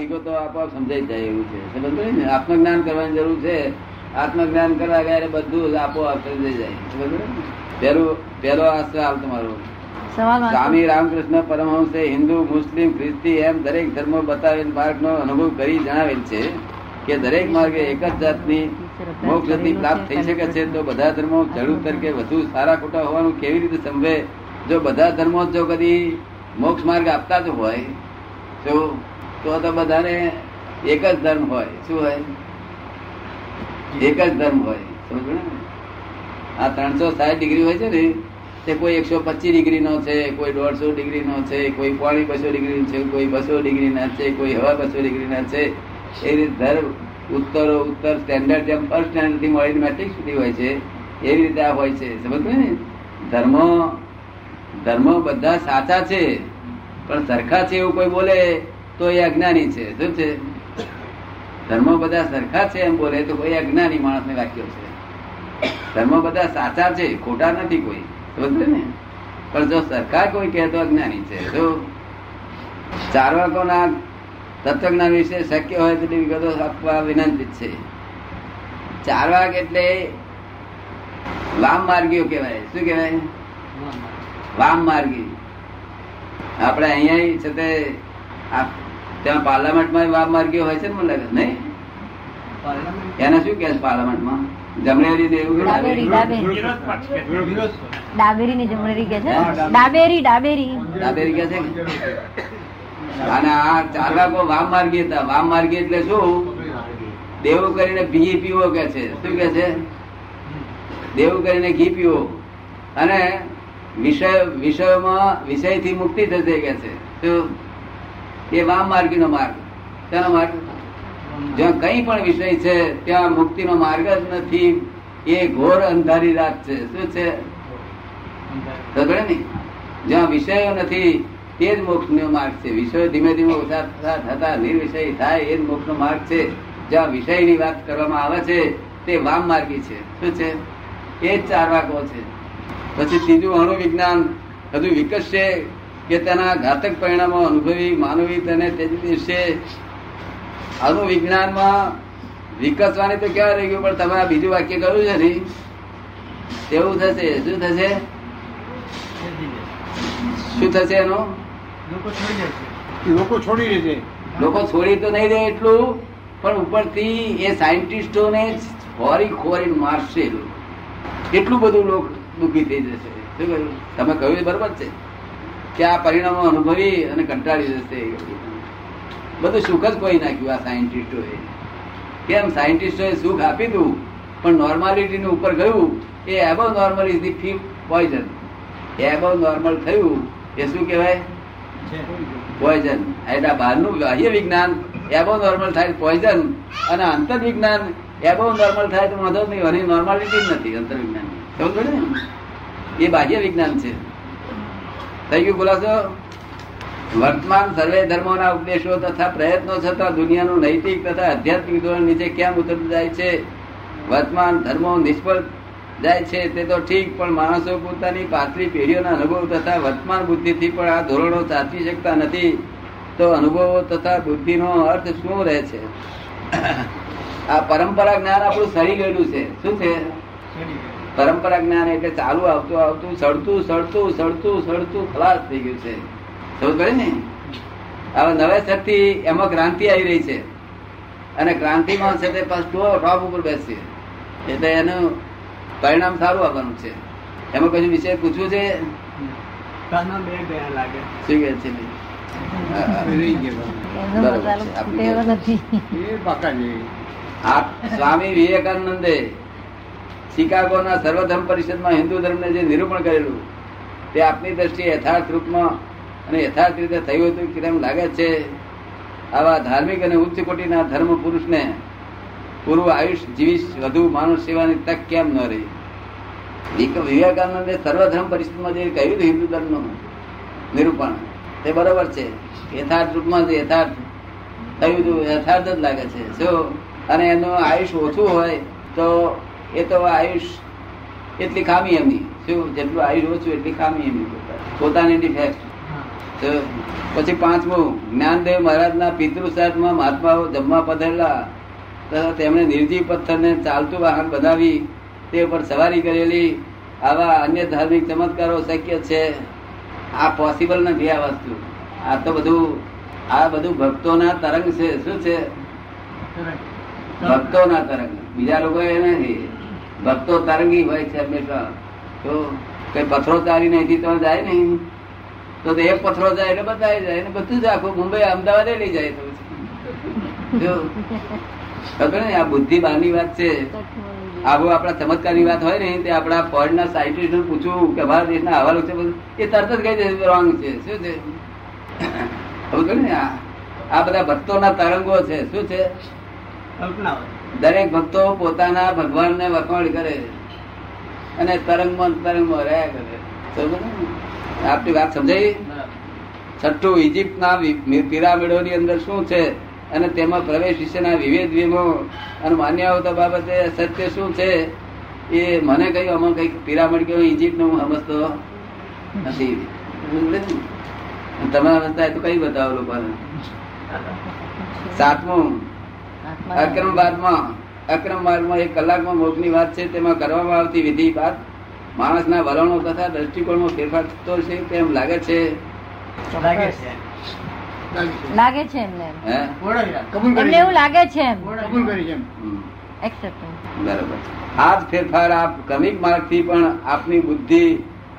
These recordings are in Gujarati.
વિગતો આપોઆપ સમજાઈ જાય એવું છે. સમજ ને આત્મજ્ઞાન કરવાની જરૂર છે. આત્મજ્ઞાન કરવા ગયા બધું આપોઆપ સમજાઈ જાય. સમજ પડી ને? પહેલું પહેલો આ સવાલ તમારો સ્વામી રામકૃષ્ણ પરમહંસે હિન્દુ મુસ્લિમ ખ્રિસ્તી એમ દરેક ધર્મો બતાવેલ માર્ગનો અનુભવ કરી જણાવેલ છે કે દરેક માર્ગે એક જ જાતની મોક્ષ પ્રાપ્ત થઈ શકે છે તો બધા ધર્મો ખેડૂત તરીકે વધુ સારા ખોટા હોવાનું કેવી રીતે સમજે જો બધા ધર્મો જો કદી મોક્ષ માર્ગ આપતા જ હોય તો તો તો બધાને એક જ ધર્મ હોય. શું હોય? એક જ ધર્મ હોય. સમજો ને? આ ત્રણસો સાઠ ડિગ્રી હોય છે ને, તે કોઈ એકસો પચીસ ડિગ્રી નો છે, કોઈ દોઢસો ડિગ્રી નો છે, કોઈ પોણી બસો ડિગ્રી છે, કોઈ બસો ડિગ્રી ના છે, કોઈ હવા બસો ડિગ્રી ના છે. એ રીતે ધર્મ ઉત્તર ઉત્તર સ્ટેન્ડર્ડ જેમ ફર્સ્ટ સ્ટેન્ડર્ડથી મળીને મેટ્રિક સુધી હોય છે, એવી રીતે આ હોય છે. સમજ ને? ધર્મો ધર્મો બધા સાચા છે, પણ સરખા છે એવું કોઈ બોલે? તો એ અજ્ઞાની છે. શું છે? ધર્મો બધા સરખા છે એમ બોલે તો કોઈ અજ્ઞાની માણસને વાક્યો છે. ધર્મો બધા સાચા છે ખોટા નથી કોઈ. સમજે ને? પણ જો સરકાર કોઈ કહે તો અજ્ઞાની છે. જો ચારવાકોના તત્વજ્ઞાન વિશે શક્ય હોય તેટલી વિગતો આપવા વિનંતી છે. ચારવાક એટલે વામ માર્ગીઓ કહેવાય. શું કહેવાય? વામ માર્ગી આપણે અહીંયા છે તે આ- ત્યાં પાર્લામેન્ટમાં વાપ માર્ગીઓ હોય છે ને મને લાગે નહીં? એને શું કે છે પાર્લામેન્ટમાં? જમણેરી ને એવું ડાબેરી ની જમણેરી કે છે? ડાબેરી. ડાબેરી ડાબેરી. કે છે અને આ ચાલકો વામ માર્ગી હતા. વામ માર્ગી એટલે શું? દેવું કરીને ઘી પીવો કે છે. શું કે છે? દેવું કરીને ઘી પીવો. અને વિષય વિષયોમાં વિષયથી મુક્તિ થશે કે છે. શું? એ વામ માર્ગીનો માર્ગ. તેનો માર્ગ? જ્યાં કઈ પણ વિષય છે, ત્યાં મુક્તિનો માર્ગ જ નથી. એ ઘોર અંધારી રાત છે. શું છે? ને જ્યાં વિષયો નથી તે જ મોક્ષ નો માર્ગ છે. વિષયો ધીમે ધીમે ઓછા થતા નિર્વિષય થાય, એ જ મોક્ષ નો માર્ગ છે. જ્યાં વિષયની વાત કરવામાં આવે છે, તે વામ માર્ગી છે. શું છે? એ જ ચાર વાકો છે. પછી ત્રીજું અણુ વિજ્ઞાન હજુ વિકસશે. કે તેના ઘાતક પરિણામો અનુભવી માનવી તેને તે દિવસે આનું વિજ્ઞાનમાં વિકસવાની તો ક્યાં રહી ગયું? પણ તમે આ બીજું વાક્ય કહ્યું છે ને? તેવું થશે શું થશે? શું થશે એનું? લોકો છોડી દેશે. લોકો છોડી તો નહીં દે એટલું પણ ઉપરથી એ સાયન્ટિસ્ટોને ખોરી ખોરી મારશે. લોકો. એટલું બધું લોક દુઃખી થઈ જશે. શું કહ્યું? તમે કહ્યું બરોબર છે? કે આ પરિણામો અનુભવી અને કંટાળી જશે. બધું સુખ જ કોઈ નાખ્યું આ સાયન્ટિસ્ટોએ. કેમ? સાયન્ટિસ્ટોએ સુખ આપી દઉં પણ નોર્માલિટી ઉપર ગયું એ abnormal is the fee poison abnormal થયું એ શું કહેવાય? પોઈઝન એટલે બહારનું બાહ્ય વિજ્ઞાન એબો નોર્મલ થાય પોઈઝન અને અંતર વિજ્ઞાન એબો નોર્મલ થાય તો વાંધો નહીં અને નોર્માલિટી જ નથી અંતર વિજ્ઞાન સમજ ને? એ બાહ્ય વિજ્ઞાન છે. થઈ ગયું ખુલાસો વર્તમાન સર્વે ધર્મોના ઉપદેશો તથા પ્રયત્નો છતાં દુનિયાનું નૈતિક તથા આધ્યાત્મિક ધોરણ નીચે કેમ ઉતરતું જાય છે? વર્તમાન ધર્મો નિષ્ફળ જાય છે તે તો ઠીક, પણ માણસો પોતાની પાછલી પેઢીઓના અનુભવ તથા વર્તમાન બુદ્ધિથી પણ આ ધોરણો સાચવી શકતા નથી. તો અનુભવો તથા બુદ્ધિનો અર્થ શું રહે છે? આ પરંપરા જ્ઞાન આપણું સડી ગયેલું છે. શું છે? પરંપરા જ્ઞાન એટલે ચાલુ આવતું આવતું સડતું સડતું સડતું સડતું ખલાસ થઈ ગયું છે. સમજ પડી ને? હવે નવેસરથી એમાં ક્રાંતિ આવી રહી છે. અને ક્રાંતિમાં છે તે પાછું ટોપ ઉપર બેસશે એટલે એનું પરિણામ સારું આવવાનું છે. એમાં કશું વિષય પૂછવું છે? શું કે છે? સ્વામી વિવેકાનંદે શિકાગોના સર્વધર્મ પરિષદમાં હિન્દુ ધર્મને જે નિરૂપણ કરેલું, તે આપની દ્રષ્ટિએ યથાર્થ રૂપમાં અને યથાર્થ રીતે થયું હતું કે તેમ લાગે છે. આવા ધાર્મિક અને ઉચ્ચ કોટીના ધર્મ પુરુષને પૂરું આયુષ્ય જીવીશ, વધુ માનવ સેવાની તક કેમ ન રહી? વિક- વિવેકાનંદે સર્વધર્મ પરિષદમાં જે કહ્યું હિન્દુ ધર્મનું નિરૂપણ, તે બરોબર છે. યથાર્થ રૂપમાં યથાર્થ થયું હતું, યથાર્થ જ લાગે છે. જો અને એનું આયુષ ઓછું હોય, તો એ તો આયુષ એટલી ખામી એમની. શું જેટલું આયુષ ઓછું એટલી ખામી એમની પોતાની ડિફેક્ટ પછી પાંચમું જ્ઞાનદેવ મહારાજના પિતૃ સાથમાં મહાત્માઓ જમવા પધરેલા. તથા તેમણે નિર્જીવ પથ્થરને ચાલતું વાહન બનાવી તે ઉપર સવારી કરેલી. આવા અન્ય ધાર્મિક ચમત્કારો શક્ય છે. આ પોસિબલ નથી આ વસ્તુ. આ તો બધું આ બધું ભક્તોના તરંગ છે. શું છે? ભક્તોના તરંગ. બીજા લોકો એ નથી. ભક્તો તરંગી હોય છે હંમેશા. તો કઈ પથરો તારી નહીં તો જાય નહીં. તો એક પથરો જાય એટલે બધા જાય ને બધું જ આખું મુંબઈ, અમદાવાદ લઈ જાય તો ને આ બુદ્ધિ બહારની વાત છે. આવો આપણા ચમત્કારની વાત હોય ને, તે આપણા ફોરેનના સાયન્ટિસ્ટ પૂછવું કે ભારત દેશના હવાલો છે એ તરત જ કહી દે રોંગ છે. શું છે? ખબર ને આ બધા ભક્તોના તરંગો છે. શું છે? દરેક ભક્તો પોતાના ભગવાનને વખાણ કરે અને તરંગમાં તરંગમાં રહ્યા કરે આપની વાત સમજાઈ? છઠ્ઠું ઇજિપ્તના પિરામિડોની અંદર શું છે? અને તેમાં પ્રવેશ વિશેના વિવેદ વિમો અને માન્યતા બાબતે સત્ય શું છે? એ મને કહ્યું, આમાં કઈ પિરામિડ કયો ઇજિપ્ત હું સમજતો નથી? તમે સમજતા તો કઈ બતાવો લોકોને? સાતમું અક્રમ વાદમાં અક્રમ માર્ગમાં એક કલાકમાં મોક્ષની વાત છે તેમાં કરવામાં આવતી વિધિ બાદ માણસના વલણો તથા દ્રષ્ટિકોણમાં ફેરફાર થતો છે તેમ લાગે છે. લાગે છે. લાગે છે. એમને. એમને એવું લાગે છે બરાબર. આ જ ફેરફાર આપ ક્રમિક માર્ગથી પણ આપની બુદ્ધિ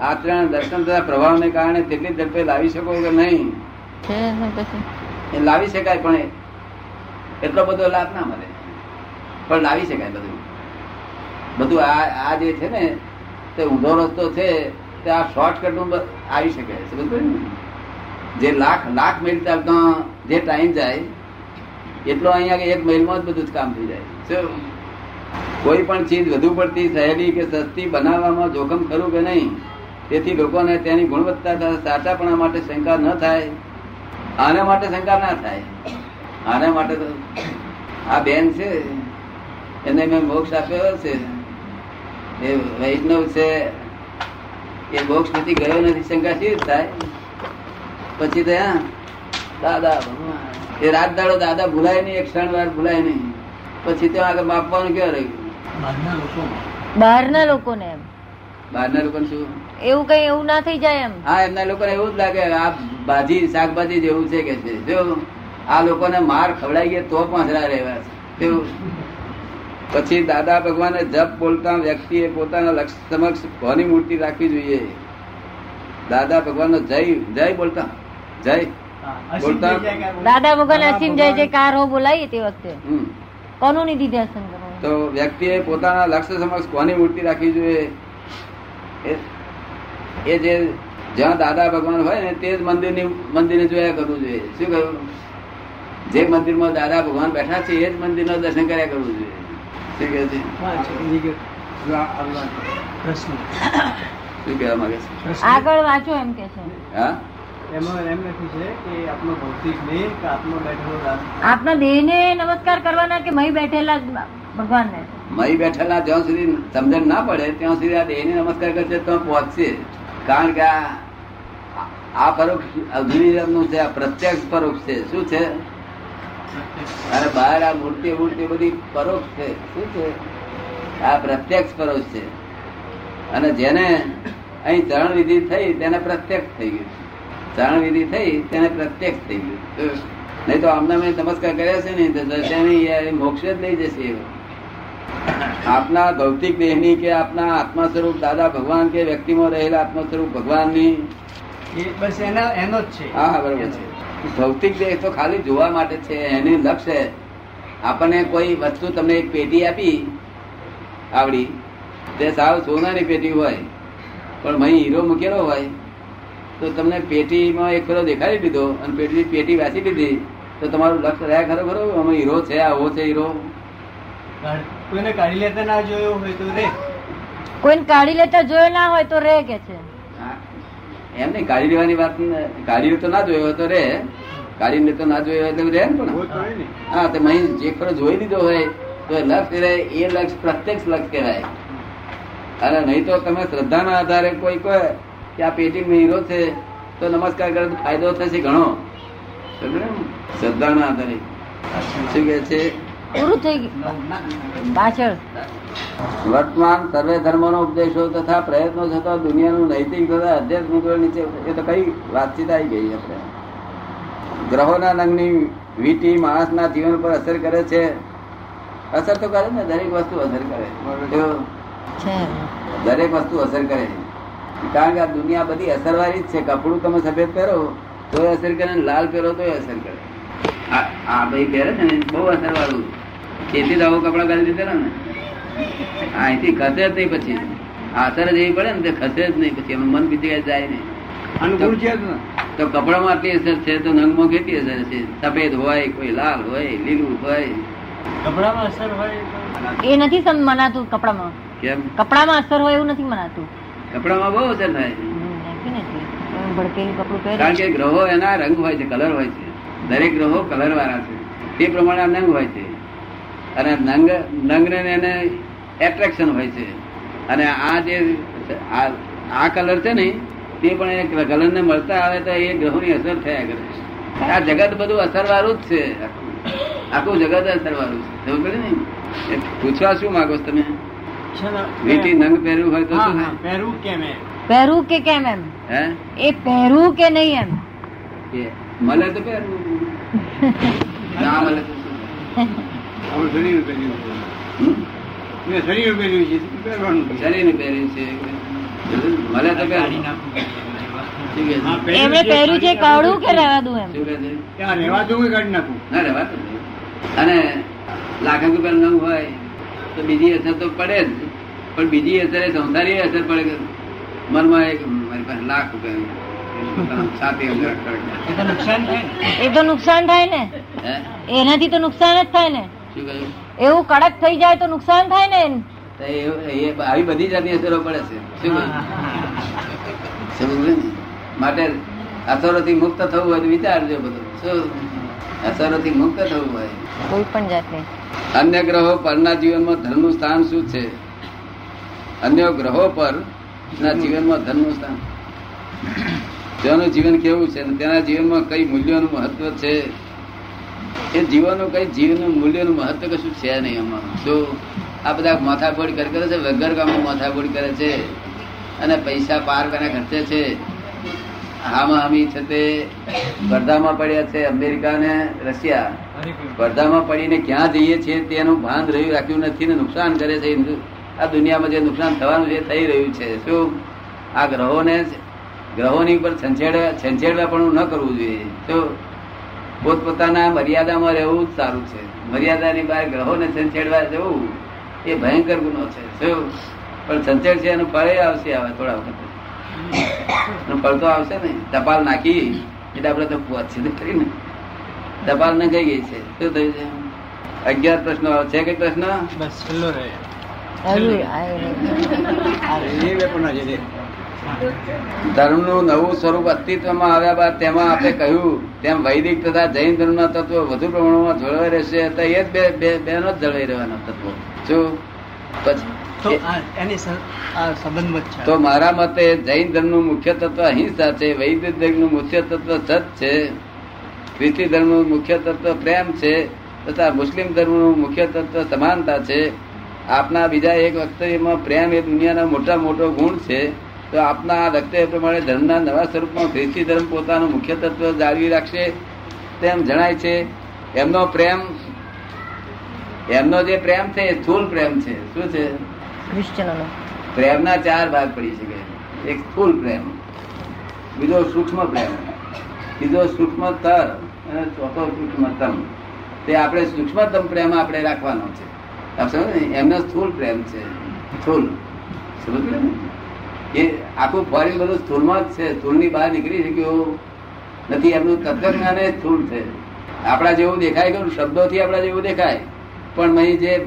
આચરણ દર્શન તથા પ્રભાવને કારણે તેટલી ઝડપે લાવી શકો કે નહીં? લાવી શકાય પણ એટલો બધો લાભ ના મળે. પણ લાવી શકાય બધું. બધું આ આ જે છે ને, તે ઊંધો રસ્તો છે, તે આ શોર્ટકટનું આવી શકે છે. બધું જે લાખ લાખ મેલ ચાલતા જે ટાઈમ જાય, એટલો અહીંયા એક મેલમાં જ બધું જ કામ થઈ જાય? કોઈ પણ ચીજ વધુ પડતી, સહેલી કે સસ્તી બનાવવામાં જોખમ ખરું કે નહીં? તેથી લોકોને તેની ગુણવત્તા સાચાપણા માટે શંકા ન થાય. આના માટે શંકા ના થાય. આના માટે તો આ બેન છે એને મેં મોક્ષ આપ્યો છે. એ વૈષ્ણવ છે એ મોક્ષ નથી ગયો નથી શંકા શી થાય. પછી તો દાદા ભગવાન. એ રાત દાડો દાદા ભૂલાય નહીં એક ક્ષણ વાર ભૂલાય નહીં. પછી ત્યાં આગળ માપવાનું ક્યાં રહ્યું? બહારના લોકોને બહારના લોકોને શું? એવું કઈ એવું ના થઈ જાય એમ. હા એમના લોકોને એવું જ લાગે આ ભાજી શાકભાજી જેવું છે કે છે. જો આ લોકોને માર ખવડાઈ ગયા તો પાંજરા રહેવા છે. પછી દાદા ભગવાને જપ બોલતા વ્યક્તિએ પોતાના લક્ષ્ય સમક્ષ કોની મૂર્તિ રાખવી જોઈએ? દાદા ભગવાનનો જય જય બોલતા. જય. બોલતા. દાદા ભગવાન અસીમ જય જયકાર હો બોલાવીએ તે વખતે? કોનું નિધિ દર્શન તો વ્યક્તિએ પોતાના લક્ષ્ય સમક્ષ કોની મૂર્તિ રાખવી જોઈએ? એ- જે જ્યાં દાદા ભગવાન હોય ને તે જ મંદિરની મંદિરને જોયા કરવું જોઈએ. શું કહ્યું? જે મંદિરમાં દાદા ભગવાન બેઠા છે એ જ મંદિરનો દર્શન કર્યા કરવું જોઈએ શું કહે શું કહેવા માંગે છે? આગળ વાંચો એમ કે છે. હા? એમાં એમ લખ્યું છે કે આપનો ભૌતિક દેહ કે આત્મા બેઠેલો આપના દેહને નમસ્કાર કરવાના કે મહી બેઠેલા ભગવાનને? મહી બેઠેલા જ્યાં સુધી સમજણ ના પડે ત્યાં સુધી આ દેહને નમસ્કાર કરશે તો પહોંચશે. કારણ કે આ આ પરોક્ષ અઘરીનું છે આ પ્રત્યક્ષ પરોક્ષ છે. શું છે? અને બહાર આ મૂર્તિ મૂર્તિ બધી પરોક્ષ છે. શું છે? આ પ્રત્યક્ષ પરોક્ષ છે. અને જેને અહીં ચરણ વિધિ થઈ તેને પ્રત્યક્ષ થઈ ગયું ચરણ વિધિ થઈ તેને પ્રત્યક્ષ થઈ ગયું નહીં તો આમના મેં નમસ્કાર કર્યા છે ને તો તેની મોક્ષ જ લઈ જશે આપના ભૌતિક દેહની કે આપના આત્મા સ્વરૂપ દાદા ભગવાન કે વ્યક્તિમાં રહેલા આત્મા સ્વરૂપ ભગવાનની? એ બસ એના એનો જ છે. હા બરોબર છે. ભૌતિક દેહ તો ખાલી જોવા માટે છે એની લક્ષ્ય આપણને કોઈ વસ્તુ તમને એક પેટી આપી આવડી તે સાવ સોનાની પેટી હોય પણ મહી હીરો મૂકેલો હોય તો તમને પેટીમાં એક ફેરો દેખાડી દીધો અને પેટી પેટી વાંચી દીધી તો તમારું લક્ષ્ય રહ્યા ખરો ખરો અમે હીરો છે આવો છે હીરો. કોઈને કાઢી લેતા ના જોયો હોય તો રે. કોઈને કાઢી લેતા જોયો ના હોય તો રે કે છે. એમ નહીં કાઢી લેવાની વાત કાઢી તો ના જોયો તો રે. કાઢીને તો ના જોયો તો રે ને પણ. હા તો મહી જે ખરો જોઈ લીધો હોય તો એ લક્ષ રહે એ લક્ષ પ્રત્યક્ષ લક્ષ કહેવાય. અને નહીં તો તમે શ્રદ્ધાના આધારે કોઈ કહે કે આ પેટી હીરો છે તો નમસ્કાર કરે ફાયદો થશે ઘણો. શ્રદ્ધાના આધારે. શું કે છે? પૂરું થઈ પાછળ. વર્તમાન સર્વે ધર્મનો ઉપદેશો તથા પ્રયત્નો થતા દુનિયાનું નૈતિક તથા આધ્યાત્મિક નીચે એ તો કઈ વાતચીત આવી ગઈ આપણે ગ્રહોના નંગની વીટી માણસના જીવન પર અસર કરે છે. અસર તો કરે ને દરેક વસ્તુ અસર કરે. દરેક વસ્તુ અસર કરે કારણ કે આ દુનિયા બધી અસરવાળી જ છે. કપડું તમે સફેદ પહેરો તો અસર કરે લાલ પહેરો તો અસર કરે. આ આ ભાઈ પહેરે છે ને બહુ અસર વાળું તેથી જ આવું કપડા ગાલી દીધેલા ને. અહીંથી ખસે જ નહીં પછી. આસર અસર પડે ને તે ખસે જ નહીં પછી. એમાં મન બીજી જાય નહીં. અનુકૂળ છે તો કપડામાં આટલી અસર છે તો નંગમાં કેટલી અસર છે? સફેદ હોય કોઈ લાલ હોય લીલું હોય. કપડામાં અસર હોય એ નથી મનાતું કપડામાં. કેમ? કપડામાં અસર હોય એવું નથી મનાતું. કપડામાં બહુ અસર થાય કારણ કે ગ્રહો એના રંગ હોય છે કલર હોય છે. દરેક ગ્રહો કલર વાળા છે. તે પ્રમાણે આ નંગ હોય છે. અને નંગ નંગને એને એટ્રેક્શન હોય છે. અને આ જે આ આ કલર છે ને તે પણ એ કલર ને મળતા આવે તો એ ગ્રહોની અસર થયા કરે છે. આ જગત બધું અસરવાળું જ છે. આખું જગત અસર વાળું છે. ખબર પડી ને? એ પૂછવા શું માંગો છો તમે? વીટી નંગ પહેર્યું હોય તો શું હા, પહેરવું કેમ એમ? પહેરવું કે કેમ એમ? હે? એ પહેરવું કે નહીં એમ? કે મળે તો પહેરવું. ના મળે તો? આપણે શરીર પહેર્યું છે. મેં શરીર પહેર્યું છે પહેરવાનું છે. પહેર્યું છે. મળે તો પહેરવું શું કહે છે? હા, પહેર્યું એમણે પહેર્યું છે કાઢું કે રહેવા દઉં એમ? ત્યાં રહેવા દઉં કે કાઢી નાખું. ના અને લાખ રૂપિયા નવું હોય તો બીજી અસર તો પડે જ. પણ બીજી અસર એ સંસારી અસર પડે મનમાં એક મારી પાસે લાખ રૂપિયા. એ તો નુકસાન થાય ને. એનાથી તો નુકસાન જ થાય ને. શું કહ્યું? એવું કડક થઈ જાય તો નુકસાન થાય ને? તો એ એ આવી બધી જાતની અસરો પડે છે. શું કહ્યું? માટે અસરોથી મુક્ત થવું હોય તો વિચારજો બધું. શું? અસરોથી મુક્ત થવું હોય. કોઈ પણ જાતની. અન્ય ગ્રહો પરના જીવનમાં ધનનું સ્થાન શું છે? અન્ય ગ્રહો પર ના જીવનમાં ધનનું સ્થાન. તેનું જીવન કેવું છે? તેના જીવનમાં કઈ મૂલ્યોનું મહત્વ છે? એ જીવનનું કઈ જીવનનું મૂલ્યનું મહત્વ કશું છે નહીં એમાં. શું આ બધા માથાફોડ કરે કરે છે વગર કામમાં માથાફોડ કરે છે, અને પૈસા પાર કરે ખર્ચે છે, હામાં હામી છે તે સ્પર્ધામાં પડ્યા છે અમેરિકા ને રશિયા. સ્પર્ધામાં પડીને ક્યાં જઈએ છીએ તેનું ભાન રહ્યું, રાખ્યું નથી ને નુકસાન કરે છે આ દુનિયામાં જે નુકસાન થવાનું જે થઈ રહ્યું છે. શું? આ ગ્રહોને ગ્રહોની ઉપર છંછેડવા છંછેડવા પણ ન કરવું જોઈએ. તો પોતપોતાના મર્યાદામાં રહેવું જ સારું છે. મર્યાદાની બહાર ગ્રહોને છંછેડવા જવું એ ભયંકર ગુનો છે. શું પણ છંછેડ છે એનું ફળે આવશે આવે થોડા વખત. ફળ તો આવશે ને. ટપાલ નાખી એટલે આપડે તો પહોંચી છે ખરી ને ટપાલ ને ગઈ ગઈ છે શું થયું છે? અગિયાર પ્રશ્નો આવે છે કઈ પ્રશ્ન? બસ છેલ્લો રહે. ધર્મનું નવું સ્વરૂપ અસ્તિત્વમાં આવ્યા બાદ તેમાં આપણે કહ્યું તેમ વૈદિક તથા જૈન ધર્મના તત્વો વધુ પ્રમાણમાં જળવાઈ રહેશે તો એ જ બે બે- બેનો જ જળવાઈ રહેવાના તત્વો. શું પછી તો મારા મતે જૈન ધર્મનું મુખ્ય તત્વ અહિંસા છે વૈદિક ધર્મનું મુખ્ય તત્વ સત છે ખ્રિસ્તી ધર્મનું મુખ્ય તત્વ પ્રેમ છે તથા મુસ્લિમ ધર્મનું મુખ્ય તત્વ સમાનતા છે. આપના બીજા એક વક્તવ્યમાં પ્રેમ એ દુનિયાનો મોટા મોટો ગુણ છે. તો આપના વક્તવ્ય પ્રમાણે ધર્મના નવા સ્વરૂપમાં ખ્રિસ્તી ધર્મ પોતાનું મુખ્ય તત્વ જાળવી રાખશે તેમ જણાય છે. એમનો પ્રેમ એમનો જે પ્રેમ છે એ સ્થૂલ પ્રેમ છે. શું છે? ક્રિશ્ચનોનો પ્રેમના ચાર ભાગ પડી શકે. એક સ્થૂલ પ્રેમ બીજો સૂક્ષ્મ પ્રેમ બીજો સૂક્ષ્મતર અને ચોથો સૂક્ષ્મતમ. તે આપણે સૂક્ષ્મતમ પ્રેમ આપણે રાખવાનો છે. આપ સમજો ને? એમનો સ્થૂલ પ્રેમ છે. સ્થૂલ. સમજ ને? એ આખું ફોરેન બધું સ્થૂલમાં જ છે. સ્થૂળની બહાર નીકળી શક્યું નથી. એમનું તત્વજ્ઞાન સ્થૂળ છે. આપણા જેવું દેખાય કે શબ્દોથી આપણા જેવું દેખાય. પણ મહી જે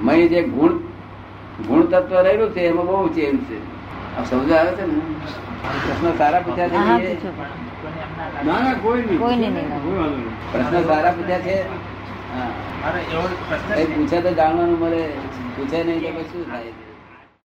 મહી જે ગુણ ગુણ તત્વ રહેલું છે એમાં બહુ ચેન્જ છે. આ સમજ આવે છે ને? પ્રશ્ન સારા પૂછ્યા છે ના ના કોઈ નહીં. કોઈ નહીં. પ્રશ્ન સારા પૂછ્યા છે? હા. મારે એવો પ્રશ્ન કઈ પૂછે તો જાણવાનું મળે. પૂછે નહીં તો પછી શું થાય?